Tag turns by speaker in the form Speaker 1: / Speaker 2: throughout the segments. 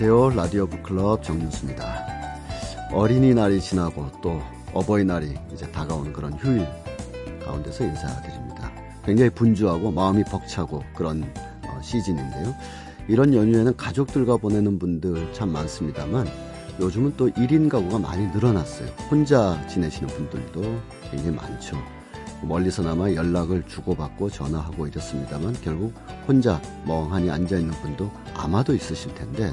Speaker 1: 안녕하세요. 라디오 북클럽 정윤수입니다. 어린이날이 지나고 또 어버이날이 이제 다가오는 그런 휴일 가운데서 인사드립니다. 굉장히 분주하고 마음이 벅차고 그런 어, 시즌인데요. 이런 연휴에는 가족들과 보내는 분들 참 많습니다만 요즘은 또 1인 가구가 많이 늘어났어요. 혼자 지내시는 분들도 굉장히 많죠. 멀리서나마 연락을 주고받고 전화하고 이렇습니다만 결국 혼자 멍하니 앉아있는 분도 아마도 있으실 텐데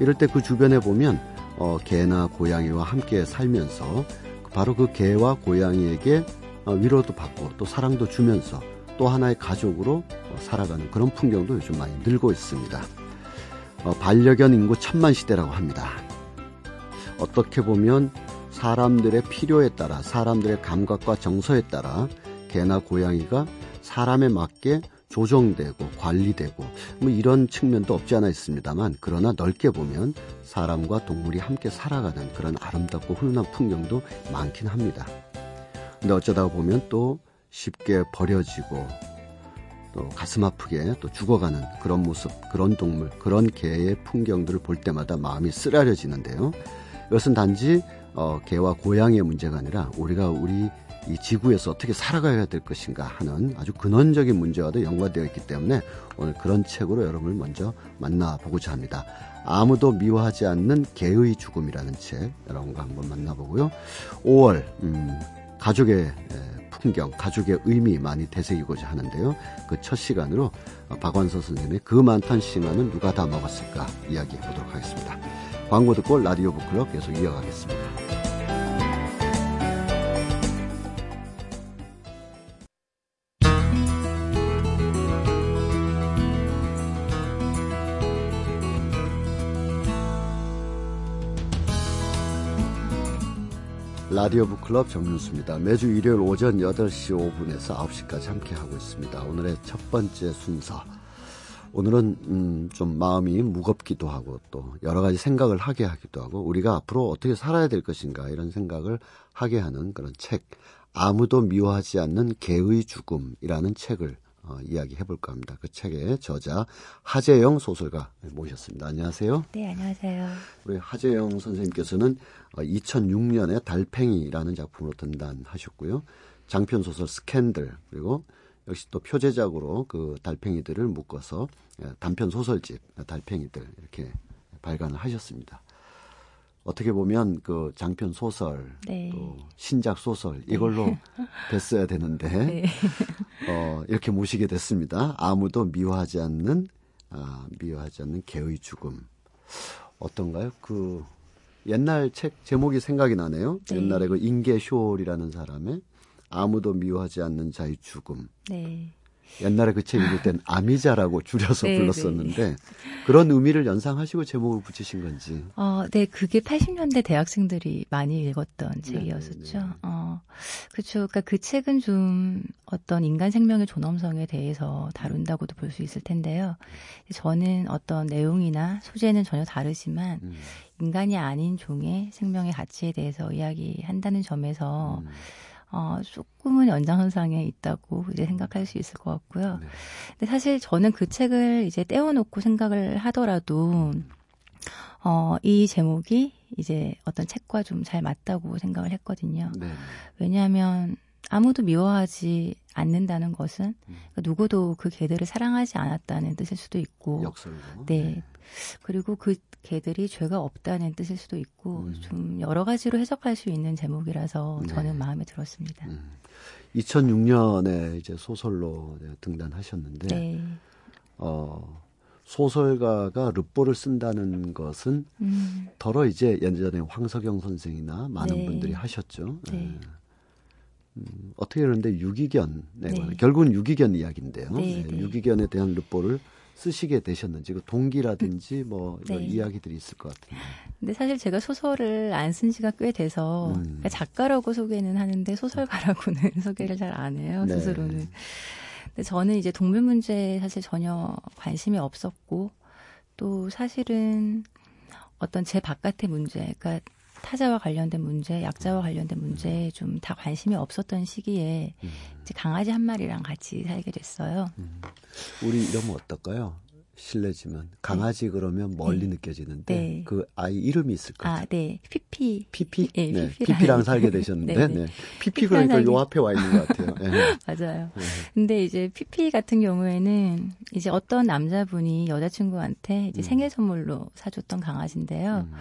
Speaker 1: 이럴 때 그 주변에 보면 어, 개나 고양이와 함께 살면서 바로 그 개와 고양이에게 어, 위로도 받고 또 사랑도 주면서 또 하나의 가족으로 어, 살아가는 그런 풍경도 요즘 많이 늘고 있습니다. 어, 반려견 인구 천만 시대라고 합니다. 어떻게 보면 사람들의 필요에 따라 사람들의 감각과 정서에 따라 개나 고양이가 사람에 맞게 조정되고 관리되고 뭐 이런 측면도 없지 않아 있습니다만 그러나 넓게 보면 사람과 동물이 함께 살아가는 그런 아름답고 훈훈한 풍경도 많긴 합니다. 근데 어쩌다 보면 또 쉽게 버려지고 또 가슴 아프게 또 죽어가는 그런 모습, 그런 동물, 그런 개의 풍경들을 볼 때마다 마음이 쓰라려지는데요. 이것은 단지 어, 개와 고양이의 문제가 아니라 우리가 우리 이 지구에서 어떻게 살아가야 될 것인가 하는 아주 근원적인 문제와도 연관되어 있기 때문에 오늘 그런 책으로 여러분을 먼저 만나보고자 합니다. 아무도 미워하지 않는 개의 죽음이라는 책 여러분과 한번 만나보고요. 5월 음, 가족의 풍경, 가족의 의미 많이 되새기고자 하는데요. 그 첫 시간으로 박완서 선생님의 그 많던 싱어는 누가 다 먹었을까 이야기해 보도록 하겠습니다. 광고 듣고 라디오 북클럽 계속 이어가겠습니다. 라디오 북클럽 정윤수입니다. 매주 일요일 오전 8시 5분에서 9시까지 함께하고 있습니다. 오늘의 첫 번째 순서. 오늘은 음, 좀 마음이 무겁기도 하고 또 여러 가지 생각을 하게 하기도 하고 우리가 앞으로 어떻게 살아야 될 것인가 이런 생각을 하게 하는 그런 책 아무도 미워하지 않는 개의 죽음이라는 책을 어, 이야기해 볼까 합니다. 그 책의 저자 하재영 소설가 모셨습니다. 안녕하세요.
Speaker 2: 네, 안녕하세요.
Speaker 1: 우리 하재영 선생님께서는 2006년에 어, 달팽이라는 작품으로 등단하셨고요. 장편 소설 스캔들 그리고 역시 또 표제작으로 그 달팽이들을 묶어서 예, 단편 소설집 달팽이들 이렇게 발간을 하셨습니다. 어떻게 보면 그 장편 소설 네. 또 신작 소설 네. 이걸로 네. 됐어야 되는데 네. 어, 이렇게 모시게 됐습니다. 아무도 미워하지 않는 아, 미워하지 않는 개의 죽음 어떤가요? 그 옛날 책 제목이 생각이 나네요. 네. 옛날에 그 인게쇼리라는 사람의 아무도 미워하지 않는 자의 죽음. 네. 옛날에 그 책 읽을 땐 아미자라고 줄여서 네, 불렀었는데 네. 그런 의미를 연상하시고 제목을 붙이신 건지.
Speaker 2: 어, 네, 그게 80년대 대학생들이 많이 읽었던 네, 책이었었죠. 네, 네. 어, 그렇죠. 그러니까 그 책은 좀 어떤 인간 생명의 존엄성에 대해서 다룬다고도 볼 수 있을 텐데요. 저는 어떤 내용이나 소재는 전혀 다르지만 음. 인간이 아닌 종의 생명의 가치에 대해서 이야기한다는 점에서 음. 어, 조금은 연장선상에 있다고 이제 생각할 수 있을 것 같고요. 네. 근데 사실 저는 그 책을 이제 떼어놓고 생각을 하더라도, 어, 이 제목이 이제 어떤 책과 좀 잘 맞다고 생각을 했거든요. 네. 왜냐하면 아무도 미워하지 않는다는 것은 음. 그러니까 누구도 그 개들을 사랑하지 않았다는 뜻일 수도 있고,
Speaker 1: 역설로.
Speaker 2: 네. 네. 그리고 그 개들이 죄가 없다는 뜻일 수도 있고 음. 좀 여러 가지로 해석할 수 있는 제목이라서 네. 저는 마음에 들었습니다. 음.
Speaker 1: 2006년에 이제 소설로 등단하셨는데 네. 어 소설가가 르보를 쓴다는 것은 음. 더러 이제 예전에 황석영 선생이나 많은 네. 분들이 하셨죠. 네. 네. 음, 어떻게 그러는데 유기견, 네, 네. 결국은 유기견 이야기인데요. 네, 네. 유기견에 대한 르보를 쓰시게 되셨는지 그 동기라든지 뭐 이런 네. 이야기들이 있을 것 같은데.
Speaker 2: 근데 사실 제가 소설을 안 쓴 지가 꽤 돼서 음. 그러니까 작가라고 소개는 하는데 소설가라고는 소개를 잘 안 해요 네. 스스로는. 근데 저는 이제 동물 문제에 사실 전혀 관심이 없었고 또 사실은 어떤 제 바깥의 문제, 그러니까 타자와 관련된 문제, 약자와 관련된 문제에 좀 다 관심이 없었던 시기에 음. 이제 강아지 한 마리랑 같이 살게 됐어요. 음.
Speaker 1: 우리 이러면 어떨까요? 실례지만 강아지 그러면 멀리
Speaker 2: 네.
Speaker 1: 느껴지는데
Speaker 2: 네.
Speaker 1: 그 아이 이름이 있을 거죠.
Speaker 2: 아, 네. 피피.
Speaker 1: 피피?
Speaker 2: 네,
Speaker 1: 네,
Speaker 2: 피피랑
Speaker 1: 피피랑 살게 되셨는데,
Speaker 2: 네,
Speaker 1: 네,
Speaker 2: 네.
Speaker 1: 피피 그러니까 요
Speaker 2: 살게-
Speaker 1: 앞에 와 있는 것 같아요. 네.
Speaker 2: 맞아요.
Speaker 1: 네.
Speaker 2: 근데 이제 피피 같은 경우에는 이제 어떤 남자분이 여자친구한테 이제
Speaker 1: 음.
Speaker 2: 생일 선물로 사줬던 강아지인데요.
Speaker 1: 음.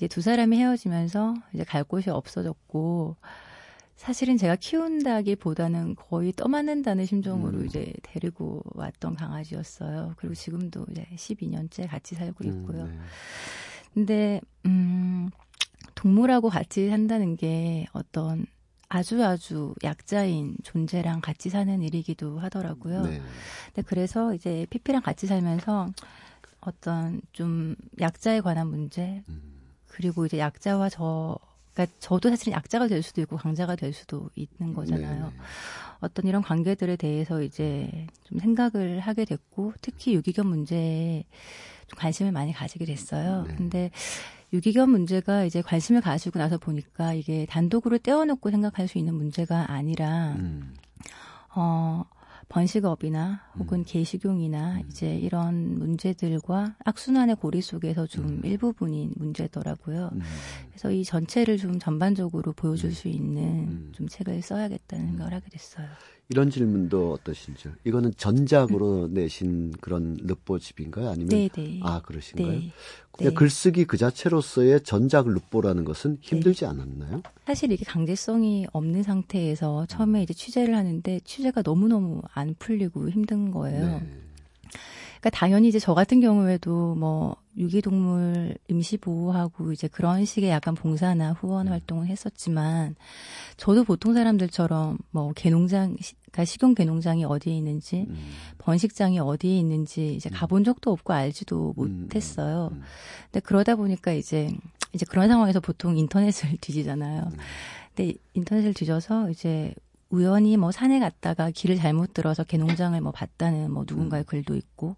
Speaker 2: 이제 두 사람이 헤어지면서 이제 갈 곳이 없어졌고 사실은 제가 키운다기보다는 거의 떠맞는다는 심정으로
Speaker 1: 음.
Speaker 2: 이제 데리고 왔던 강아지였어요. 그리고 지금도 이제 12년째 같이 살고 있고요.
Speaker 1: 음, 네.
Speaker 2: 근데 음 동물하고 같이 산다는 게 어떤 아주 아주 약자인 존재랑 같이 사는 일이기도 하더라고요.
Speaker 1: 네.
Speaker 2: 근데 그래서 이제 피피랑 같이 살면서 어떤 좀 약자에 관한 문제
Speaker 1: 음.
Speaker 2: 그리고 이제 약자와 저 그러니까 저도 사실은 약자가 될 수도 있고 강자가 될 수도 있는 거잖아요.
Speaker 1: 네.
Speaker 2: 어떤 이런 관계들에 대해서 이제 좀 생각을 하게 됐고 특히 유기견 문제에 좀 관심을 많이 가지게 됐어요.
Speaker 1: 네.
Speaker 2: 근데 유기견 문제가 이제 관심을 가지고 나서 보니까 이게 단독으로 떼어놓고 생각할 수 있는 문제가 아니라
Speaker 1: 음.
Speaker 2: 어 번식업이나 혹은
Speaker 1: 음.
Speaker 2: 개식용이나
Speaker 1: 음.
Speaker 2: 이제 이런 문제들과 악순환의 고리 속에서 좀
Speaker 1: 음.
Speaker 2: 일부분인 문제더라고요.
Speaker 1: 음.
Speaker 2: 그래서 이 전체를 좀 전반적으로 보여줄
Speaker 1: 음.
Speaker 2: 수 있는
Speaker 1: 음.
Speaker 2: 좀 책을 써야겠다는
Speaker 1: 음.
Speaker 2: 생각을 하게 됐어요.
Speaker 1: 이런 질문도 어떠신지요? 이거는 전작으로 내신 그런 르뽀집인가요? 아니면
Speaker 2: 네네.
Speaker 1: 아 그러신가요?
Speaker 2: 네.
Speaker 1: 근데
Speaker 2: 네.
Speaker 1: 글쓰기 그 자체로서의 전작 르뽀라는 것은 힘들지 않았나요?
Speaker 2: 사실 이게 강제성이 없는 상태에서 처음에 이제 취재를 하는데 취재가 너무 너무 안 풀리고 힘든 거예요.
Speaker 1: 네.
Speaker 2: 그러니까 당연히 이제 저 같은 경우에도 뭐 유기동물 임시 보호하고 이제 그런 식의 약간 봉사나 후원
Speaker 1: 음.
Speaker 2: 활동을 했었지만 저도 보통 사람들처럼 뭐 개농장 시- 그러니까 식용 개농장이 어디에 있는지
Speaker 1: 음.
Speaker 2: 번식장이 어디에 있는지 이제
Speaker 1: 음.
Speaker 2: 가본 적도 없고 알지도
Speaker 1: 음,
Speaker 2: 못했어요.
Speaker 1: 음.
Speaker 2: 근데 그러다 보니까 이제 이제 그런 상황에서 보통 인터넷을 뒤지잖아요.
Speaker 1: 음.
Speaker 2: 근데 인터넷을 뒤져서 이제 우연히 뭐 산에 갔다가 길을 잘못 들어서 개농장을 뭐 봤다는 뭐 누군가의 글도 있고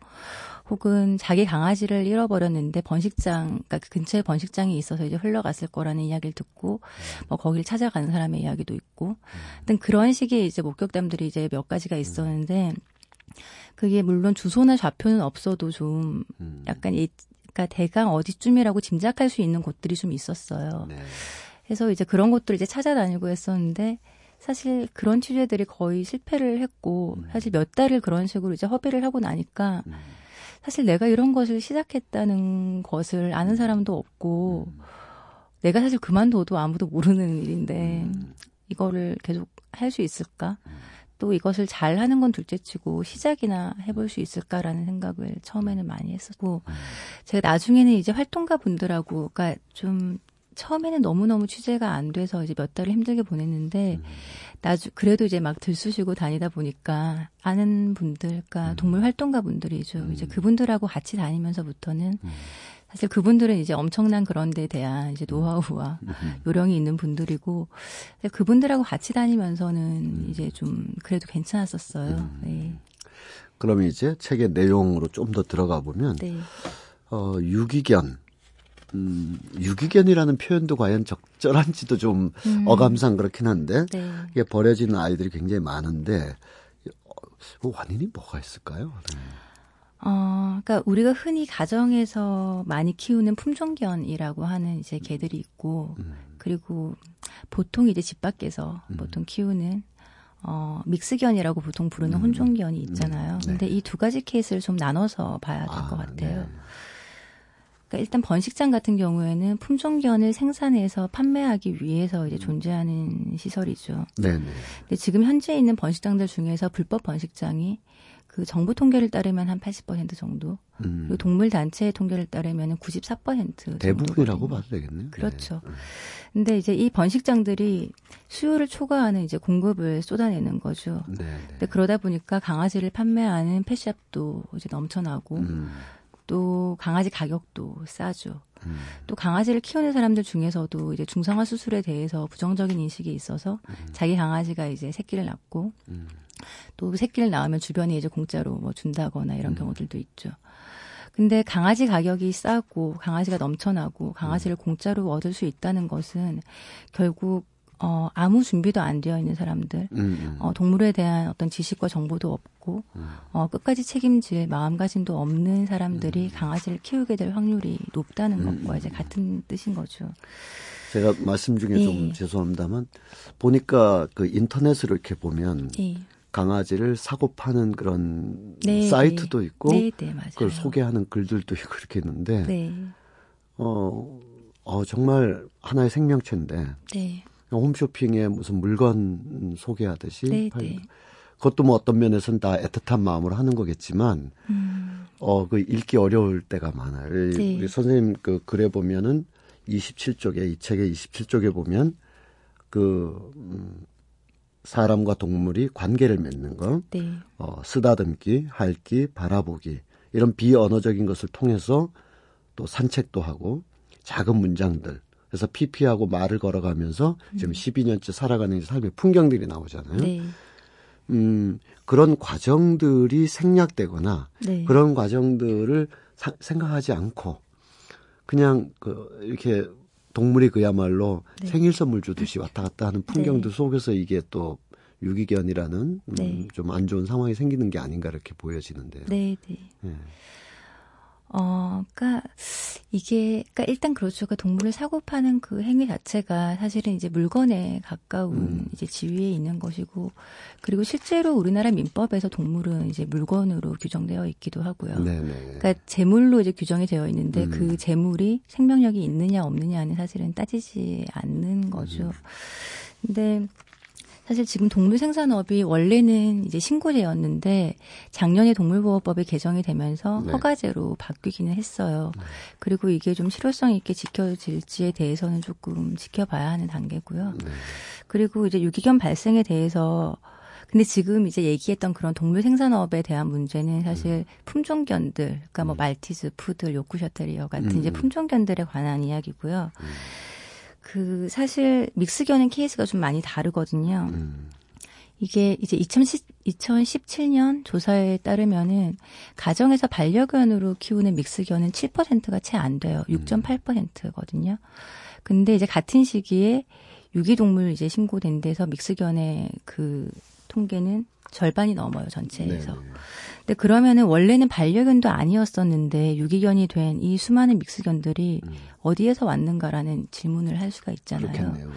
Speaker 2: 혹은 자기 강아지를 잃어버렸는데 번식장 그러니까 그 근처에 번식장이 있어서 이제 흘러갔을 거라는 이야기를 듣고 뭐 거기를 찾아간 사람의 이야기도 있고 하여튼 그런 식의 이제 목격담들이 이제 몇 가지가 있었는데 그게 물론 주소나 좌표는 없어도 좀
Speaker 1: 음.
Speaker 2: 약간 이 그러니까 대강 어디쯤이라고 짐작할 수 있는 곳들이 좀 있었어요.
Speaker 1: 네.
Speaker 2: 그래서 이제 그런 곳들을 이제 찾아다니고 했었는데 사실 그런 취재들이 거의 실패를 했고
Speaker 1: 음.
Speaker 2: 사실 몇 달을 그런 식으로 이제 허비를 하고 나니까
Speaker 1: 음.
Speaker 2: 사실 내가 이런 것을 시작했다는 것을 아는 사람도 없고
Speaker 1: 음.
Speaker 2: 내가 사실 그만둬도 아무도 모르는 일인데
Speaker 1: 음.
Speaker 2: 이거를 계속 할 수 있을까?
Speaker 1: 음.
Speaker 2: 또 이것을 잘 하는 건 둘째치고 시작이나 해볼 수 있을까라는 생각을 처음에는 많이 했었고
Speaker 1: 음.
Speaker 2: 제가 나중에는 이제 활동가 분들하고 그러니까 좀 처음에는 너무너무 취재가 안 돼서 이제 몇 달을 힘들게 보냈는데
Speaker 1: 음.
Speaker 2: 나중 그래도 이제 막 들쑤시고 다니다 보니까 아는 분들 그러니까
Speaker 1: 음.
Speaker 2: 동물 활동가 분들이죠.
Speaker 1: 음.
Speaker 2: 이제 그분들하고 같이 다니면서부터는
Speaker 1: 음.
Speaker 2: 사실 그분들은 이제 엄청난 그런 데 대한 이제 노하우와
Speaker 1: 음.
Speaker 2: 요령이 있는 분들이고 그분들하고 같이 다니면서는
Speaker 1: 음.
Speaker 2: 이제 좀 그래도 괜찮았었어요.
Speaker 1: 음.
Speaker 2: 네.
Speaker 1: 그러면 이제 책의 내용으로 좀 더 들어가 보면
Speaker 2: 네.
Speaker 1: 어, 유기견. 음, 유기견이라는 표현도 과연 적절한지도 좀
Speaker 2: 음.
Speaker 1: 어감상 그렇긴 한데
Speaker 2: 네.
Speaker 1: 이게 버려지는 아이들이 굉장히 많은데 어, 그 원인이 뭐가 있을까요? 네.
Speaker 2: 어, 그러니까 우리가 흔히 가정에서 많이 키우는 품종견이라고 하는 이제 개들이 있고
Speaker 1: 음,
Speaker 2: 그리고 보통 이제 집 밖에서
Speaker 1: 음.
Speaker 2: 보통 키우는 어, 믹스견이라고 보통 부르는
Speaker 1: 음.
Speaker 2: 혼종견이 있잖아요.
Speaker 1: 음, 네.
Speaker 2: 근데 이 두 가지 케이스를 좀 나눠서 봐야 될것 같아요.
Speaker 1: 네.
Speaker 2: 그러니까 일단 번식장 같은 경우에는 품종견을 생산해서 판매하기 위해서 이제 존재하는 시설이죠.
Speaker 1: 네, 네.
Speaker 2: 근데 지금 현재 있는 번식장들 중에서 불법 번식장이 그 정부 통계를 따르면 한 80% 정도,
Speaker 1: 음,
Speaker 2: 그리고 동물 단체의 통계를 따르면 94%
Speaker 1: 대부분이라고. 봐도 되겠네요.
Speaker 2: 그렇죠.
Speaker 1: 네.
Speaker 2: 근데 이제 이 번식장들이 수요를 초과하는 이제 공급을 쏟아내는 거죠.
Speaker 1: 네, 네.
Speaker 2: 근데 그러다 보니까 강아지를 판매하는 펫샵도 이제 넘쳐나고
Speaker 1: 음,
Speaker 2: 또 강아지 가격도 싸죠.
Speaker 1: 음,
Speaker 2: 또 강아지를 키우는 사람들 중에서도 이제 중성화 수술에 대해서 부정적인 인식이 있어서 자기 강아지가 이제 새끼를 낳고
Speaker 1: 음,
Speaker 2: 또 새끼를 낳으면 주변에 이제 공짜로 뭐 준다거나 이런
Speaker 1: 음.
Speaker 2: 경우들도 있죠. 근데 강아지 가격이 싸고 강아지가 넘쳐나고 강아지를 공짜로 얻을 수 있다는 것은 결국 어, 아무 준비도 안 되어 있는 사람들,
Speaker 1: 음, 음.
Speaker 2: 어, 동물에 대한 어떤 지식과 정보도 없고, 어, 끝까지 책임질 마음가짐도 없는 사람들이 강아지를 키우게 될 확률이 높다는 것과 이제 같은 뜻인 거죠.
Speaker 1: 제가 말씀 중에 좀
Speaker 2: 예.
Speaker 1: 죄송합니다만 보니까 그 인터넷을 이렇게 보면
Speaker 2: 예.
Speaker 1: 강아지를 사고 파는 그런
Speaker 2: 네,
Speaker 1: 사이트도
Speaker 2: 네.
Speaker 1: 있고
Speaker 2: 네, 네, 맞아요.
Speaker 1: 그걸 소개하는 글들도 있고 그렇게 있는데
Speaker 2: 네,
Speaker 1: 어, 어 정말 하나의 생명체인데
Speaker 2: 네,
Speaker 1: 홈쇼핑에 무슨 물건 소개하듯이
Speaker 2: 네,
Speaker 1: 팔-
Speaker 2: 네.
Speaker 1: 그것도 뭐 어떤 면에서는 다 애틋한 마음으로 하는 거겠지만
Speaker 2: 음,
Speaker 1: 어그 읽기 어려울 때가 많아요. 이-
Speaker 2: 네.
Speaker 1: 우리 선생님 그 글에 보면은 27쪽에 이 책의 27쪽에 보면 그 음, 사람과 동물이 관계를 맺는 거,
Speaker 2: 네,
Speaker 1: 어, 쓰다듬기, 핥기, 바라보기 이런 비언어적인 것을 통해서 또 산책도 하고 작은 문장들 그래서 피피하고 말을 걸어가면서 지금 12년째 살아가는 삶의 풍경들이 나오잖아요.
Speaker 2: 음. 네,
Speaker 1: 음, 그런 과정들이 생략되거나
Speaker 2: 네.
Speaker 1: 그런 과정들을 사- 생각하지 않고 그냥 그 이렇게 동물이 그야말로
Speaker 2: 네.
Speaker 1: 생일 선물 주듯이 왔다 갔다 하는 풍경들
Speaker 2: 네.
Speaker 1: 속에서 이게 또 유기견이라는 음,
Speaker 2: 네.
Speaker 1: 좀안 좋은 상황이 생기는 게 아닌가 이렇게 보여지는데요.
Speaker 2: 네, 네.
Speaker 1: 예.
Speaker 2: 어, 그니까, 이게, 그니까 일단 그렇죠. 그 동물을 사고 파는 그 행위 자체가 사실은 이제 물건에 가까운
Speaker 1: 음.
Speaker 2: 이제 지위에 있는 것이고, 그리고 실제로 우리나라 민법에서 동물은 이제 물건으로 규정되어 있기도 하고요.
Speaker 1: 네네.
Speaker 2: 그러니까 재물로 이제 규정이 되어 있는데
Speaker 1: 음.
Speaker 2: 그 재물이 생명력이 있느냐 없느냐는 사실은 따지지 않는 거죠.
Speaker 1: 음.
Speaker 2: 근데 사실 지금 동물 생산업이 원래는 이제 신고제였는데 작년에 동물보호법이 개정이 되면서
Speaker 1: 네.
Speaker 2: 허가제로 바뀌기는 했어요. 그리고 이게 좀 실효성 있게 지켜질지에 대해서는 조금 지켜봐야 하는 단계고요.
Speaker 1: 네.
Speaker 2: 그리고 이제 유기견 발생에 대해서 근데 지금 이제 얘기했던 그런 동물 생산업에 대한 문제는 사실 품종견들, 그러니까 뭐 말티즈, 푸들, 요크셔테리어 같은
Speaker 1: 음,
Speaker 2: 이제
Speaker 1: 음.
Speaker 2: 품종견들에 관한 이야기고요. 그 사실 믹스견은 케이스가 좀 많이 다르거든요.
Speaker 1: 음.
Speaker 2: 이게 이제 2010, 2017년 조사에 따르면은 가정에서 반려견으로 키우는 믹스견은 7%가 채 안 돼요. 6.8%거든요. 근데 이제 같은 시기에 유기동물 이제 신고된 데서 믹스견의 그 통계는 절반이 넘어요, 전체에서.
Speaker 1: 네네.
Speaker 2: 근데 그러면은 원래는 반려견도 아니었었는데 유기견이 된 이 수많은 믹스견들이
Speaker 1: 음.
Speaker 2: 어디에서 왔는가라는 질문을 할 수가 있잖아요.
Speaker 1: 그렇겠네요. 네.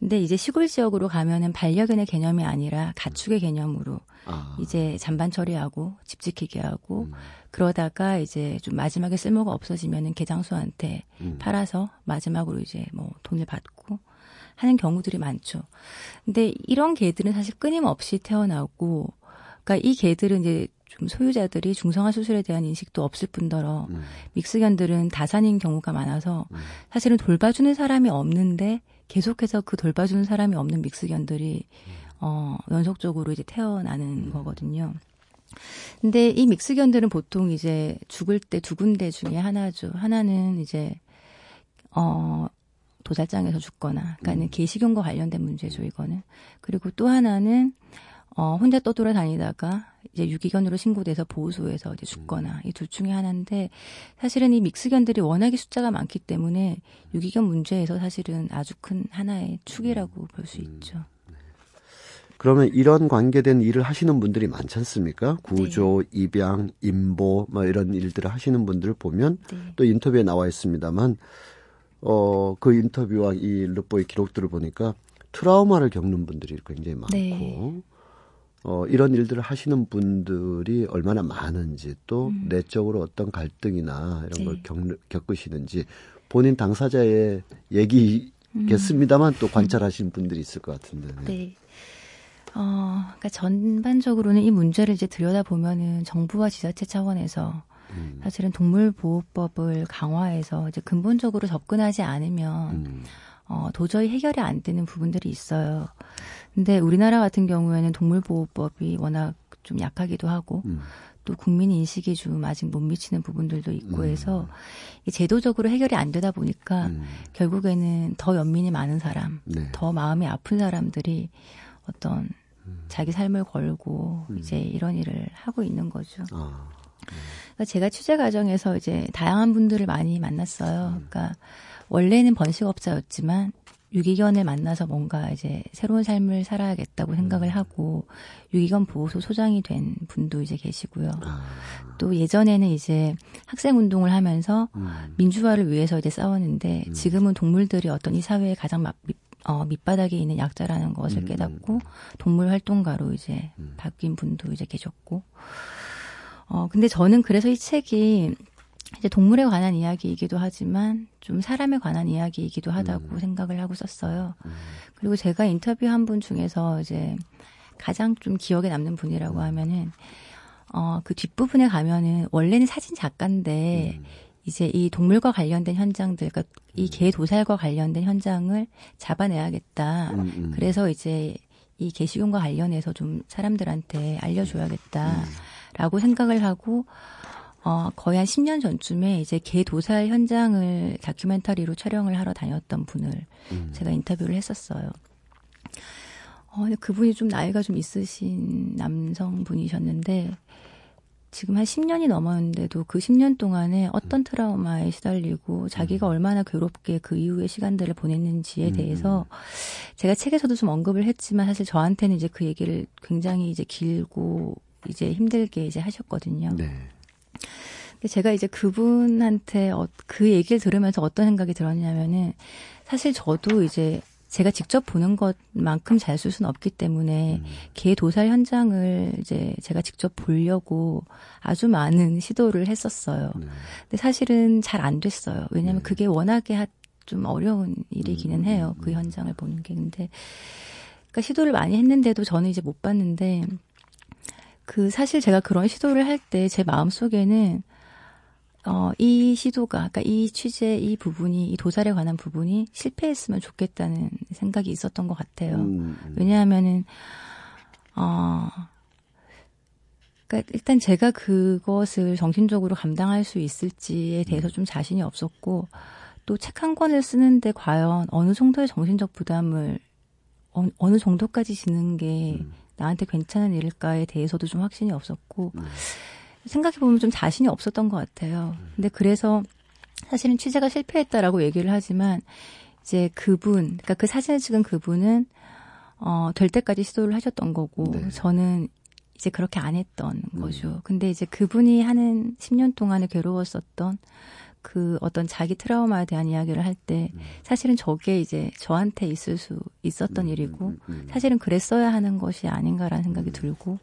Speaker 2: 근데 이제 시골 지역으로 가면은 반려견의 개념이 아니라 가축의 개념으로
Speaker 1: 아.
Speaker 2: 이제 잔반 처리하고 집 지키게 하고
Speaker 1: 음.
Speaker 2: 그러다가 이제 좀 마지막에 쓸모가 없어지면은 개장수한테
Speaker 1: 음.
Speaker 2: 팔아서 마지막으로 이제 뭐 돈을 받고 하는 경우들이 많죠. 근데 이런 개들은 사실 끊임없이 태어나고 그러니까 이 개들은 이제 좀 소유자들이 중성화 수술에 대한 인식도 없을 뿐더러
Speaker 1: 음.
Speaker 2: 믹스견들은 다산인 경우가 많아서
Speaker 1: 음.
Speaker 2: 사실은 돌봐주는 사람이 없는데 계속해서 그 돌봐주는 사람이 없는 믹스견들이 어 연속적으로 이제 태어나는 거거든요. 근데 이 믹스견들은 보통 이제 죽을 때 두 군데 중에 하나죠. 하나는 이제 어 도살장에서 죽거나, 그러니까는 개식용과 관련된 문제죠, 이거는. 그리고 또 하나는 어 혼자 떠돌아 다니다가 이제 유기견으로 신고돼서 보호소에서 이제 죽거나 이 둘 중에 하나인데 사실은 이 믹스견들이 워낙에 숫자가 많기 때문에 유기견 문제에서 사실은 아주 큰 하나의 축이라고 볼 수 있죠.
Speaker 1: 그러면 이런 관계된 일을 하시는 분들이 많지 않습니까? 구조,
Speaker 2: 네.
Speaker 1: 입양, 임보, 뭐 이런 일들을 하시는 분들을 보면
Speaker 2: 네.
Speaker 1: 또 인터뷰에 나와 있습니다만, 어, 그 인터뷰와 이 르뽀의 기록들을 보니까 트라우마를 겪는 분들이 굉장히 많고,
Speaker 2: 네.
Speaker 1: 어, 이런 일들을 하시는 분들이 얼마나 많은지 또 내적으로 어떤 갈등이나 이런 걸
Speaker 2: 음. 네.
Speaker 1: 겪, 겪으시는지 본인 당사자의 얘기겠습니다만 또 관찰하시는 분들이 있을 것 같은데.
Speaker 2: 음. 네. 어, 그러니까 전반적으로는 이 문제를 이제 들여다보면은 정부와 지자체 차원에서
Speaker 1: 음,
Speaker 2: 사실은 동물보호법을 강화해서 이제 근본적으로 접근하지 않으면
Speaker 1: 음,
Speaker 2: 어, 도저히 해결이 안 되는 부분들이 있어요. 근데 우리나라 같은 경우에는 동물보호법이 워낙 좀 약하기도 하고
Speaker 1: 음.
Speaker 2: 또 국민 인식이 좀 아직 못 미치는 부분들도 있고
Speaker 1: 음.
Speaker 2: 해서 이 제도적으로 해결이 안 되다 보니까
Speaker 1: 음.
Speaker 2: 결국에는 더 연민이 많은 사람,
Speaker 1: 네.
Speaker 2: 더 마음이 아픈 사람들이 어떤 자기 삶을 걸고 이제 이런 일을 하고 있는 거죠.
Speaker 1: 아,
Speaker 2: 그러니까 제가 취재 과정에서 이제 다양한 분들을 많이 만났어요. 그러니까 원래는 번식업자였지만 유기견을 만나서 뭔가 이제 새로운 삶을 살아야겠다고 생각을
Speaker 1: 음.
Speaker 2: 하고 유기견 보호소 소장이 된 분도 이제 계시고요.
Speaker 1: 아,
Speaker 2: 또 예전에는 이제 학생 운동을 하면서
Speaker 1: 음.
Speaker 2: 민주화를 위해서 이제 싸웠는데
Speaker 1: 음.
Speaker 2: 지금은 동물들이 어떤 이 사회의 가장 밑, 밑, 어, 밑바닥에 있는 약자라는 것을
Speaker 1: 음,
Speaker 2: 깨닫고 동물 활동가로 이제
Speaker 1: 음.
Speaker 2: 바뀐 분도 이제 계셨고 어 근데 저는 그래서 이 책이 이제 동물에 관한 이야기이기도 하지만 좀 사람에 관한 이야기이기도 하다고
Speaker 1: 음.
Speaker 2: 생각을 하고 썼어요.
Speaker 1: 음.
Speaker 2: 그리고 제가 인터뷰한 분 중에서 이제 가장 좀 기억에 남는 분이라고
Speaker 1: 음.
Speaker 2: 하면은 어 그 뒷부분에 가면은 원래는 사진 작가인데
Speaker 1: 음.
Speaker 2: 이제 이 동물과 관련된 현장들, 그러니까 이
Speaker 1: 음.
Speaker 2: 개 도살과 관련된 현장을 잡아내야겠다.
Speaker 1: 음, 음.
Speaker 2: 그래서 이제 이 개식용과 관련해서 좀 사람들한테 알려줘야겠다. 라고 생각을 하고, 어, 거의 한 10년 전쯤에 이제 개 도살 현장을 다큐멘터리로 촬영을 하러 다녔던 분을
Speaker 1: 음.
Speaker 2: 제가 인터뷰를 했었어요. 어, 근데 그분이 좀 나이가 좀 있으신 남성분이셨는데, 지금 한 10년이 넘었는데도 그 10년 동안에 어떤 트라우마에 시달리고 자기가 얼마나 괴롭게 그 이후의 시간들을 보냈는지에
Speaker 1: 음,
Speaker 2: 대해서 제가 책에서도 좀 언급을 했지만 사실 저한테는 이제 그 얘기를 굉장히 이제 길고 이제 힘들게 이제 하셨거든요.
Speaker 1: 네.
Speaker 2: 근데 제가 이제 그분한테 어, 그 얘기를 들으면서 어떤 생각이 들었냐면은 사실 저도 이제 제가 직접 보는 것만큼 잘 쓸 수는 없기 때문에
Speaker 1: 음.
Speaker 2: 개 도살 현장을 이제 제가 직접 보려고 아주 많은 시도를 했었어요.
Speaker 1: 네.
Speaker 2: 근데 사실은 잘 안 됐어요. 왜냐하면
Speaker 1: 네.
Speaker 2: 그게 워낙에 하- 좀 어려운 일이기는
Speaker 1: 음,
Speaker 2: 해요.
Speaker 1: 음,
Speaker 2: 그
Speaker 1: 음.
Speaker 2: 현장을 보는 게. 근데 그러니까 시도를 많이 했는데도 저는 이제 못 봤는데 그 사실 제가 그런 시도를 할 때 제 마음 속에는 어, 이 시도가, 그러니까 이 취재, 이 부분이, 이 도살에 관한 부분이 실패했으면 좋겠다는 생각이 있었던 것 같아요.
Speaker 1: 음, 음.
Speaker 2: 왜냐하면은, 어, 그러니까 일단 제가 그것을 정신적으로 감당할 수 있을지에 대해서 좀 자신이 없었고, 또 책 한 권을 쓰는데 과연 어느 정도의 정신적 부담을 어, 어느 정도까지 지는 게
Speaker 1: 음.
Speaker 2: 나한테 괜찮은 일일까에 대해서도 좀 확신이 없었고,
Speaker 1: 음.
Speaker 2: 생각해 보면 좀 자신이 없었던 것 같아요. 근데 그래서 사실은 취재가 실패했다라고 얘기를 하지만 이제 그분, 그러니까 그 사진을 찍은 그분은 어, 될 때까지 시도를 하셨던 거고
Speaker 1: 네.
Speaker 2: 저는 이제 그렇게 안 했던
Speaker 1: 음.
Speaker 2: 거죠. 근데 이제 그분이 하는 10년 동안에 괴로웠었던 그 어떤 자기 트라우마에 대한 이야기를 할때
Speaker 1: 음.
Speaker 2: 사실은 저게 이제 저한테 있을 수 있었던
Speaker 1: 음,
Speaker 2: 일이고
Speaker 1: 음, 음.
Speaker 2: 사실은 그랬어야 하는 것이 아닌가라는 생각이 들고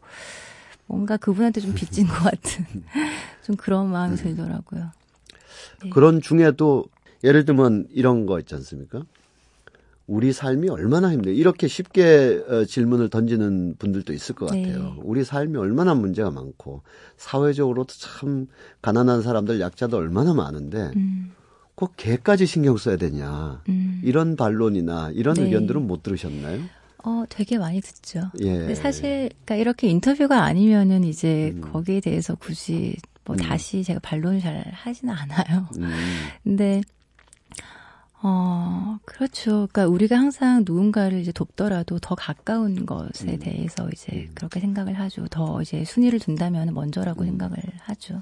Speaker 2: 뭔가 그분한테 좀 빚진 것 같은 좀 그런 마음이 들더라고요. 네.
Speaker 1: 그런 중에도 예를 들면 이런 거 있지 않습니까? 우리 삶이 얼마나 힘들어. 이렇게 쉽게 어, 질문을 던지는 분들도 있을 것
Speaker 2: 네.
Speaker 1: 같아요. 우리 삶이 얼마나 문제가 많고 사회적으로도 참 가난한 사람들, 약자도 얼마나 많은데
Speaker 2: 음,
Speaker 1: 꼭 개까지 신경 써야 되냐.
Speaker 2: 음.
Speaker 1: 이런 반론이나 이런
Speaker 2: 네.
Speaker 1: 의견들은 못 들으셨나요?
Speaker 2: 어, 되게 많이 듣죠.
Speaker 1: 예.
Speaker 2: 근데 사실 그러니까 이렇게 인터뷰가 아니면은 이제
Speaker 1: 음.
Speaker 2: 거기에 대해서 굳이 뭐
Speaker 1: 음.
Speaker 2: 다시 제가 반론을 잘 하지는 않아요.
Speaker 1: 음,
Speaker 2: 근데 어 그렇죠. 그러니까 우리가 항상 누군가를 이제 돕더라도 더 가까운 것에
Speaker 1: 음.
Speaker 2: 대해서 이제
Speaker 1: 음.
Speaker 2: 그렇게 생각을 하죠. 더 이제 순위를 둔다면 먼저라고
Speaker 1: 음.
Speaker 2: 생각을 하죠.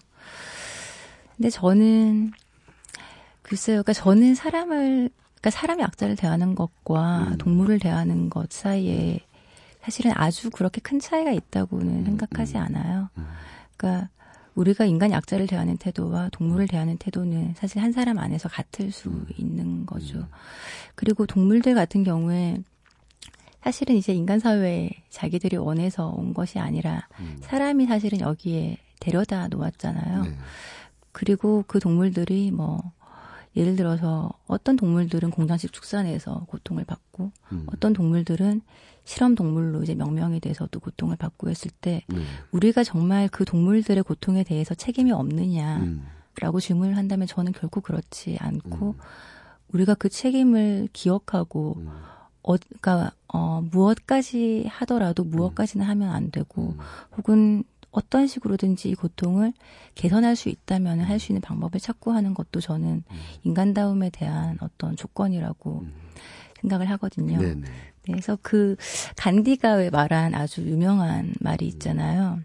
Speaker 2: 근데 저는 글쎄요. 그러니까 저는 사람을 그러니까 사람이 약자를 대하는 것과
Speaker 1: 음.
Speaker 2: 동물을 대하는 것 사이에 사실은 아주 그렇게 큰 차이가 있다고는
Speaker 1: 음,
Speaker 2: 생각하지
Speaker 1: 음.
Speaker 2: 않아요.
Speaker 1: 음.
Speaker 2: 그러니까 우리가 인간 약자를 대하는 태도와 동물을 대하는 태도는 사실 한 사람 안에서 같을 수
Speaker 1: 음.
Speaker 2: 있는 거죠.
Speaker 1: 음.
Speaker 2: 그리고 동물들 같은 경우에 사실은 이제 인간 사회에 자기들이 원해서 온 것이 아니라
Speaker 1: 음.
Speaker 2: 사람이 사실은 여기에 데려다 놓았잖아요.
Speaker 1: 네.
Speaker 2: 그리고 그 동물들이 뭐 예를 들어서 어떤 동물들은 공장식 축산에서 고통을 받고
Speaker 1: 음.
Speaker 2: 어떤 동물들은 실험 동물로 이제 명명이 돼서도 고통을 받고 했을 때
Speaker 1: 네.
Speaker 2: 우리가 정말 그 동물들의 고통에 대해서 책임이 없느냐라고
Speaker 1: 음.
Speaker 2: 질문을 한다면 저는 결코 그렇지 않고
Speaker 1: 음.
Speaker 2: 우리가 그 책임을 기억하고
Speaker 1: 음.
Speaker 2: 어, 그러니까 어, 무엇까지 하더라도 무엇까지는 하면 안 되고
Speaker 1: 음.
Speaker 2: 혹은 어떤 식으로든지 이 고통을 개선할 수 있다면 할 수 있는 방법을 찾고 하는 것도 저는
Speaker 1: 음.
Speaker 2: 인간다움에 대한 어떤 조건이라고
Speaker 1: 음.
Speaker 2: 생각을 하거든요.
Speaker 1: 네네.
Speaker 2: 그래서 그 간디가 왜 말한 아주 유명한 말이 있잖아요.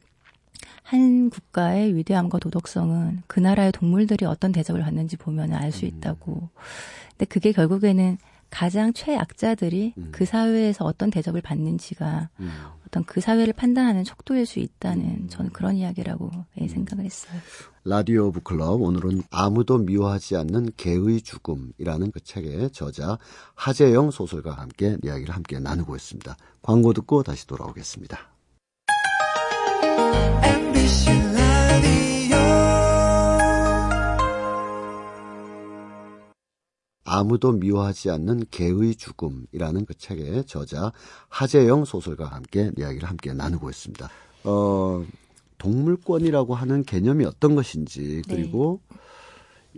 Speaker 2: 한 국가의 위대함과 도덕성은 그 나라의 동물들이 어떤 대접을 받는지 보면 알수
Speaker 1: 음.
Speaker 2: 있다고. 근데 그게 결국에는 가장 최약자들이
Speaker 1: 음.
Speaker 2: 그 사회에서 어떤 대접을 받는지가
Speaker 1: 음.
Speaker 2: 어떤 그 사회를 판단하는 척도일 수 있다는
Speaker 1: 음.
Speaker 2: 저는 그런 이야기라고 예, 생각을 했어요.
Speaker 1: 라디오 북클럽 오늘은 아무도 미워하지 않는 개의 죽음이라는 그 책의 저자 하재영 소설가와 함께 이야기를 함께 나누고 있습니다. 광고 듣고 다시 돌아오겠습니다. 아무도 미워하지 않는 개의 죽음이라는 그 책의 저자 하재영 소설가와 함께 이야기를 함께 나누고 있습니다. 어, 동물권이라고 하는 개념이 어떤 것인지
Speaker 2: 네.
Speaker 1: 그리고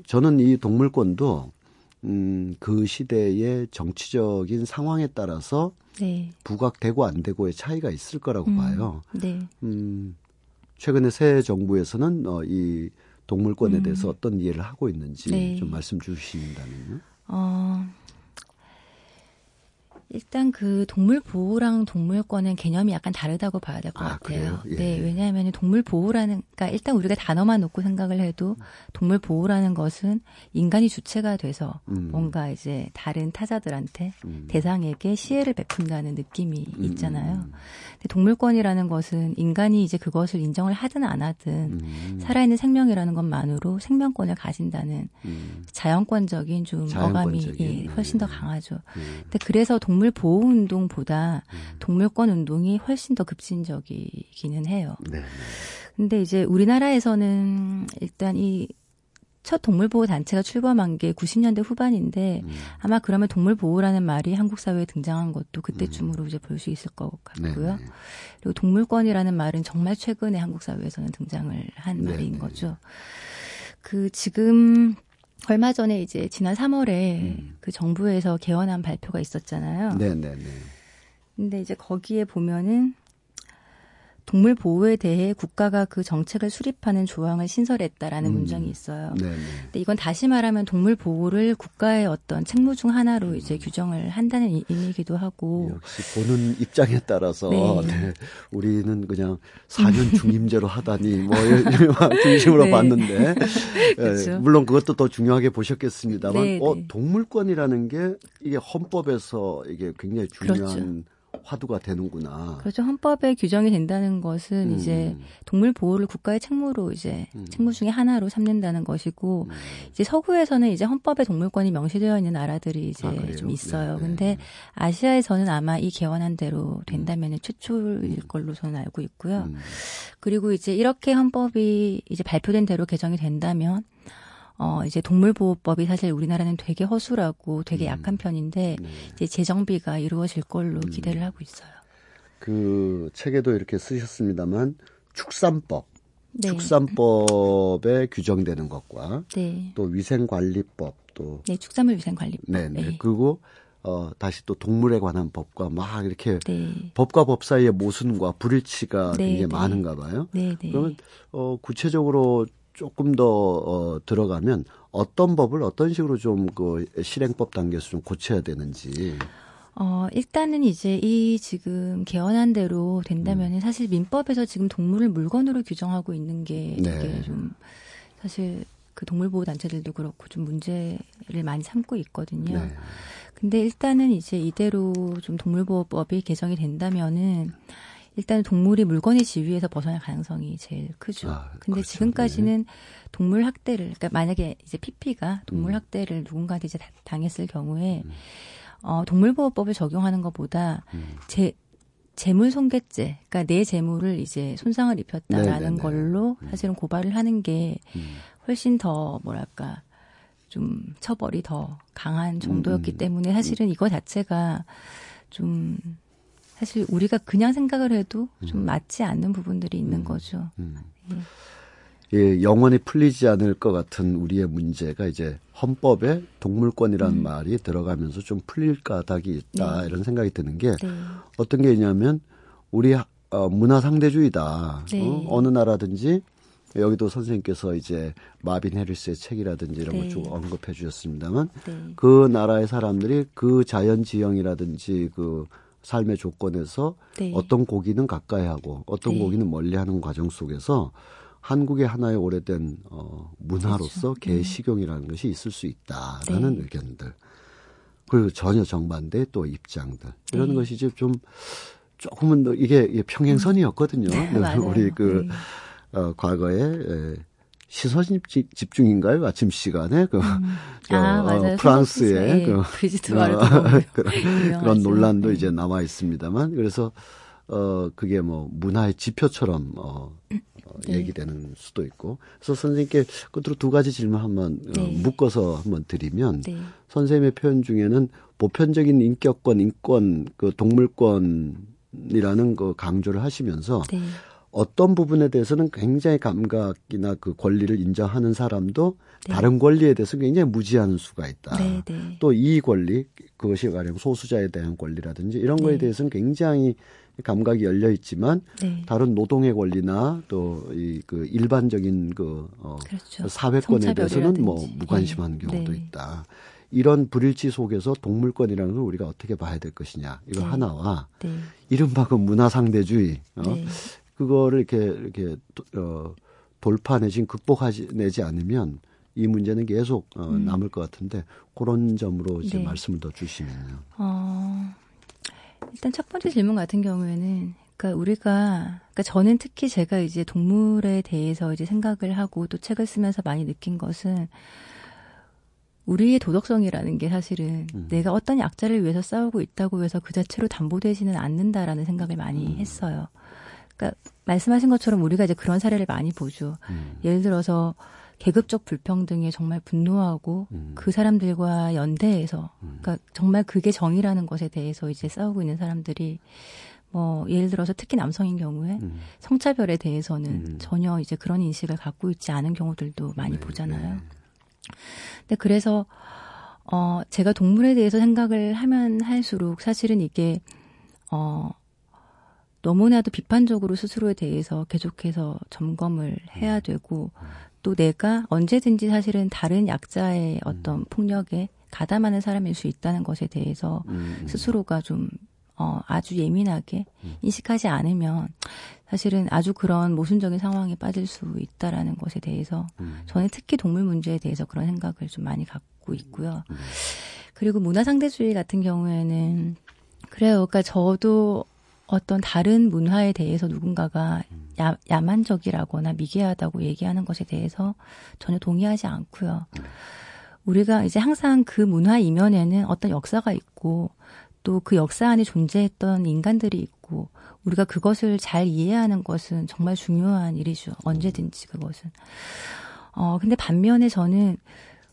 Speaker 1: 저는 이 동물권도 음, 그 시대의 정치적인 상황에 따라서
Speaker 2: 네.
Speaker 1: 부각되고 안 되고의 차이가 있을 거라고
Speaker 2: 음,
Speaker 1: 봐요.
Speaker 2: 네.
Speaker 1: 음, 최근에 새 정부에서는 어, 이 동물권에
Speaker 2: 음.
Speaker 1: 대해서 어떤 이해를 하고 있는지
Speaker 2: 네.
Speaker 1: 좀 말씀 주신다면요.
Speaker 2: 어, 일단 그 동물 보호랑 동물권은 개념이 약간 다르다고 봐야 될것
Speaker 1: 아,
Speaker 2: 같아요.
Speaker 1: 예.
Speaker 2: 네, 왜냐하면 동물 보호라는, 그러니까 일단 우리가 단어만 놓고 생각을 해도 동물 보호라는 것은 인간이 주체가 돼서
Speaker 1: 음.
Speaker 2: 뭔가 이제 다른 타자들한테
Speaker 1: 음.
Speaker 2: 대상에게 시혜를 베푼다는 느낌이
Speaker 1: 음,
Speaker 2: 있잖아요.
Speaker 1: 음,
Speaker 2: 동물권이라는 것은 인간이 이제 그것을 인정을 하든 안 하든
Speaker 1: 음,
Speaker 2: 살아있는 생명이라는 것만으로 생명권을 가진다는
Speaker 1: 음,
Speaker 2: 자연권적인 좀 어감이
Speaker 1: 자연권적인,
Speaker 2: 예, 훨씬 더
Speaker 1: 음.
Speaker 2: 강하죠.
Speaker 1: 음,
Speaker 2: 근데 그래서 동물 보호 운동보다
Speaker 1: 음.
Speaker 2: 동물권 운동이 훨씬 더 급진적이기는 해요.
Speaker 1: 네, 네.
Speaker 2: 근데 이제 우리나라에서는 일단 이 첫 동물보호 단체가 출범한 게 90년대 후반인데
Speaker 1: 음,
Speaker 2: 아마 그러면 동물보호라는 말이 한국 사회에 등장한 것도 그때쯤으로 이제 볼 수 있을 것
Speaker 1: 네,
Speaker 2: 같고요.
Speaker 1: 네.
Speaker 2: 그리고 동물권이라는 말은 정말 최근에 한국 사회에서는 등장을 한
Speaker 1: 네,
Speaker 2: 말인
Speaker 1: 네.
Speaker 2: 거죠. 그 지금 얼마 전에 이제 지난 3월에
Speaker 1: 음.
Speaker 2: 그 정부에서 개헌안 발표가 있었잖아요.
Speaker 1: 네, 네, 네.
Speaker 2: 근데 이제 거기에 보면은 동물 보호에 대해 국가가 그 정책을 수립하는 조항을 신설했다라는
Speaker 1: 음.
Speaker 2: 문장이 있어요.
Speaker 1: 네, 네.
Speaker 2: 근데 이건 다시 말하면 동물 보호를 국가의 어떤 책무 중 하나로 이제 규정을 한다는 이- 의미이기도 하고
Speaker 1: 역시 보는 입장에 따라서
Speaker 2: 네.
Speaker 1: 네, 우리는 그냥 4년 중임제로 하다니 뭐 중심으로
Speaker 2: 네.
Speaker 1: 봤는데 예,
Speaker 2: 그렇죠.
Speaker 1: 물론 그것도 더 중요하게 보셨겠습니다만
Speaker 2: 네,
Speaker 1: 어,
Speaker 2: 네.
Speaker 1: 동물권이라는 게 이게 헌법에서 이게 굉장히 중요한
Speaker 2: 그렇죠.
Speaker 1: 화두가 되는구나.
Speaker 2: 그렇죠. 헌법에 규정이 된다는 것은
Speaker 1: 음.
Speaker 2: 이제 동물 보호를 국가의 책무로 이제
Speaker 1: 음.
Speaker 2: 책무 중에 하나로 삼는다는 것이고
Speaker 1: 음.
Speaker 2: 이제 서구에서는 이제 헌법에 동물권이 명시되어 있는 나라들이 이제
Speaker 1: 아?
Speaker 2: 좀 있어요.
Speaker 1: 네, 네.
Speaker 2: 근데 아시아에서는 아마 이 개헌한 대로 된다면 최초일 걸로 저는 알고 있고요.
Speaker 1: 음.
Speaker 2: 그리고 이제 이렇게 헌법이 이제 발표된 대로 개정이 된다면 어 이제 동물보호법이 사실 우리나라는 되게 허술하고 되게
Speaker 1: 음.
Speaker 2: 약한 편인데
Speaker 1: 네.
Speaker 2: 이제 재정비가 이루어질 걸로
Speaker 1: 음.
Speaker 2: 기대를 하고 있어요.
Speaker 1: 그 책에도 이렇게 쓰셨습니다만 축산법,
Speaker 2: 네.
Speaker 1: 축산법에 규정되는 것과
Speaker 2: 네.
Speaker 1: 또 위생관리법 또
Speaker 2: 네, 축산물 위생 관리법.
Speaker 1: 네, 네.
Speaker 2: 네.
Speaker 1: 그리고 어 다시 또 동물에 관한 법과 막 이렇게
Speaker 2: 네.
Speaker 1: 법과 법 사이의 모순과 불일치가
Speaker 2: 네,
Speaker 1: 굉장히
Speaker 2: 네.
Speaker 1: 많은가 봐요.
Speaker 2: 네, 네.
Speaker 1: 그러면 어 구체적으로 조금 더 어, 들어가면 어떤 법을 어떤 식으로 좀 그 실행법 단계에서 좀 고쳐야 되는지.
Speaker 2: 어, 일단은 이제 이 지금 개헌한 대로 된다면 은 사실 민법에서 지금 동물을 물건으로 규정하고 있는 게
Speaker 1: 네.
Speaker 2: 되게 좀 사실 그 동물보호 단체들도 그렇고 좀 문제를 많이 삼고 있거든요.
Speaker 1: 네.
Speaker 2: 근데 일단은 이제 이대로 좀 동물보호법이 개정이 된다면은 일단 동물이 물건의 지위에서 벗어날 가능성이 제일 크죠.
Speaker 1: 아,
Speaker 2: 근데
Speaker 1: 그렇죠.
Speaker 2: 지금까지는 동물 학대를 그러니까 만약에 이제 PP가 동물
Speaker 1: 음.
Speaker 2: 학대를 누군가한테 이제 다- 당했을 경우에 어, 동물보호법을 적용하는 것보다
Speaker 1: 음.
Speaker 2: 재 재물 손괴죄, 그러니까 내 재물을 이제 손상을 입혔다라는
Speaker 1: 네네네.
Speaker 2: 걸로 사실은 고발을 하는 게
Speaker 1: 음.
Speaker 2: 훨씬 더 뭐랄까 좀 처벌이 더 강한 정도였기
Speaker 1: 음.
Speaker 2: 때문에 사실은 이거 자체가 좀 사실 우리가 그냥 생각을 해도 좀 맞지 않는 부분들이 있는 거죠.
Speaker 1: 음.
Speaker 2: 예.
Speaker 1: 예, 영원히 풀리지 않을 것 같은 우리의 문제가 이제 헌법에 동물권이라는
Speaker 2: 음.
Speaker 1: 말이 들어가면서 좀 풀릴 까닭이 있다 이런 생각이 드는 게
Speaker 2: 네.
Speaker 1: 어떤 게 있냐면 우리 어, 문화 상대주의다.
Speaker 2: 네.
Speaker 1: 어? 어느 나라든지 여기도 선생님께서 이제 마빈 해리스의 책이라든지 이런
Speaker 2: 네.
Speaker 1: 걸쭉 언급해 주셨습니다만
Speaker 2: 네.
Speaker 1: 그 나라의 사람들이 그 자연 지형이라든지 그 삶의 조건에서
Speaker 2: 네.
Speaker 1: 어떤 고기는 가까이 하고 어떤
Speaker 2: 네.
Speaker 1: 고기는 멀리 하는 과정 속에서 한국의 하나의 오래된 어, 문화로서
Speaker 2: 그렇죠.
Speaker 1: 개 식용이라는 것이 있을 수 있다라는
Speaker 2: 네.
Speaker 1: 의견들. 그리고 전혀 정반대 또 입장들 이런
Speaker 2: 네.
Speaker 1: 것이 이제 좀 조금은 더 이게 평행선이었거든요.
Speaker 2: 네.
Speaker 1: 우리 그
Speaker 2: 네.
Speaker 1: 어, 과거에 에, 시선 집- 집중인가요? 아침 시간에 그 저,
Speaker 2: 아,
Speaker 1: 어. 프랑스의 그
Speaker 2: 브리지트
Speaker 1: 어, 그런, 그런 논란도 이제 남아 있습니다.만 그래서 어 그게 뭐 문화의 지표처럼 어, 어,
Speaker 2: 네.
Speaker 1: 얘기되는 수도 있고 그래서 선생님께 끝으로 두 가지 질문 한번 어,
Speaker 2: 네.
Speaker 1: 묶어서 한번 드리면
Speaker 2: 네.
Speaker 1: 선생님의 표현 중에는 보편적인 인격권, 인권, 그 동물권이라는 그 강조를 하시면서
Speaker 2: 네.
Speaker 1: 어떤 부분에 대해서는 굉장히 감각이나 그 권리를 인정하는 사람도
Speaker 2: 네.
Speaker 1: 다른 권리에 대해서 굉장히 무지하는 수가 있다.
Speaker 2: 네, 네.
Speaker 1: 또이 권리, 그것이 가령 소수자에 대한 권리라든지 이런 거에
Speaker 2: 네.
Speaker 1: 대해서는 굉장히 감각이 열려 있지만
Speaker 2: 네.
Speaker 1: 다른 노동의 권리나 또 이 그 일반적인 그 어,
Speaker 2: 그렇죠.
Speaker 1: 사회권에 대해서는 뭐
Speaker 2: 성차별이라든지.
Speaker 1: 무관심한
Speaker 2: 네.
Speaker 1: 경우도
Speaker 2: 네.
Speaker 1: 있다. 이런 불일치 속에서 동물권이라는 걸 우리가 어떻게 봐야 될 것이냐 이거
Speaker 2: 네.
Speaker 1: 하나와
Speaker 2: 네.
Speaker 1: 이른바 그 문화상대주의 어?
Speaker 2: 네.
Speaker 1: 그거를 이렇게 이렇게 도- 어, 돌파 내지 극복하지 내지 않으면 이 문제는 계속 어, 남을 것 같은데 그런 점으로 이제
Speaker 2: 음. 네.
Speaker 1: 말씀을 더 주시면요.
Speaker 2: 어, 일단 첫 번째 질문 같은 경우에는, 그러니까 우리가, 그러니까 저는 특히 제가 이제 동물에 대해서 이제 생각을 하고 또 책을 쓰면서 많이 느낀 것은 우리의 도덕성이라는 게 사실은
Speaker 1: 음.
Speaker 2: 내가 어떤 약자를 위해서 싸우고 있다고 해서 그 자체로 담보되지는 않는다라는 생각을 많이
Speaker 1: 음.
Speaker 2: 했어요. 그러니까 말씀하신 것처럼 우리가 이제 그런 사례를 많이 보죠.
Speaker 1: 음.
Speaker 2: 예를 들어서 계급적 불평등에 정말 분노하고
Speaker 1: 음.
Speaker 2: 그 사람들과 연대해서 그러니까 정말 그게 정의라는 것에 대해서 이제 싸우고 있는 사람들이 뭐 예를 들어서 특히 남성인 경우에
Speaker 1: 음.
Speaker 2: 성차별에 대해서는
Speaker 1: 음.
Speaker 2: 전혀 이제 그런 인식을 갖고 있지 않은 경우들도 많이
Speaker 1: 네,
Speaker 2: 보잖아요.
Speaker 1: 네.
Speaker 2: 근데 그래서 어 제가 동물에 대해서 생각을 하면 할수록 사실은 이게 어 너무나도 비판적으로 스스로에 대해서 계속해서 점검을 해야 되고 또 내가 언제든지 사실은 다른 약자의 어떤 폭력에 가담하는 사람일 수 있다는 것에 대해서
Speaker 1: 음.
Speaker 2: 스스로가 좀 어, 아주 예민하게 인식하지 않으면 사실은 아주 그런 모순적인 상황에 빠질 수 있다라는 것에 대해서
Speaker 1: 음.
Speaker 2: 저는 특히 동물 문제에 대해서 그런 생각을 좀 많이 갖고 있고요. 그리고 문화 상대주의 같은 경우에는 그래요. 그러니까 저도 어떤 다른 문화에 대해서 누군가가 야, 야만적이라거나 미개하다고 얘기하는 것에 대해서 전혀 동의하지 않고요. 우리가 이제 항상 그 문화 이면에는 어떤 역사가 있고 또 그 역사 안에 존재했던 인간들이 있고 우리가 그것을 잘 이해하는 것은 정말 중요한 일이죠. 언제든지 그것은. 어, 근데 반면에 저는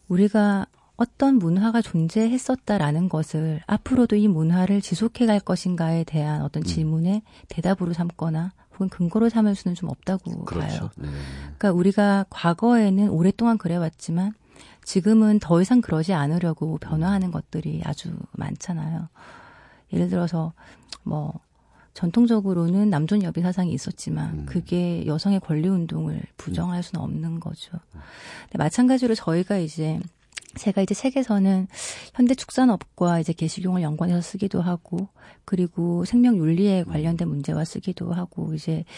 Speaker 2: 우리가 어떤 문화가 존재했었다라는 것을 앞으로도 이 문화를 지속해 갈 것인가에 대한 어떤 질문에 대답으로 삼거나 혹은 근거로 삼을 수는 좀 없다고 봐요.
Speaker 1: 그렇죠. 네.
Speaker 2: 그러니까 우리가 과거에는 오랫동안 그래왔지만 지금은 더 이상 그러지 않으려고 변화하는 것들이 아주 많잖아요. 예를 들어서 뭐 전통적으로는 남존 여비 사상이 있었지만 그게 여성의 권리 운동을 부정할 수는 없는 거죠. 근데 마찬가지로 저희가 이제 제가 이제 책에서는 현대 축산업과 이제 게시경을 연관해서 쓰기도 하고 그리고 생명 윤리에 관련된 문제와 쓰기도 하고 이제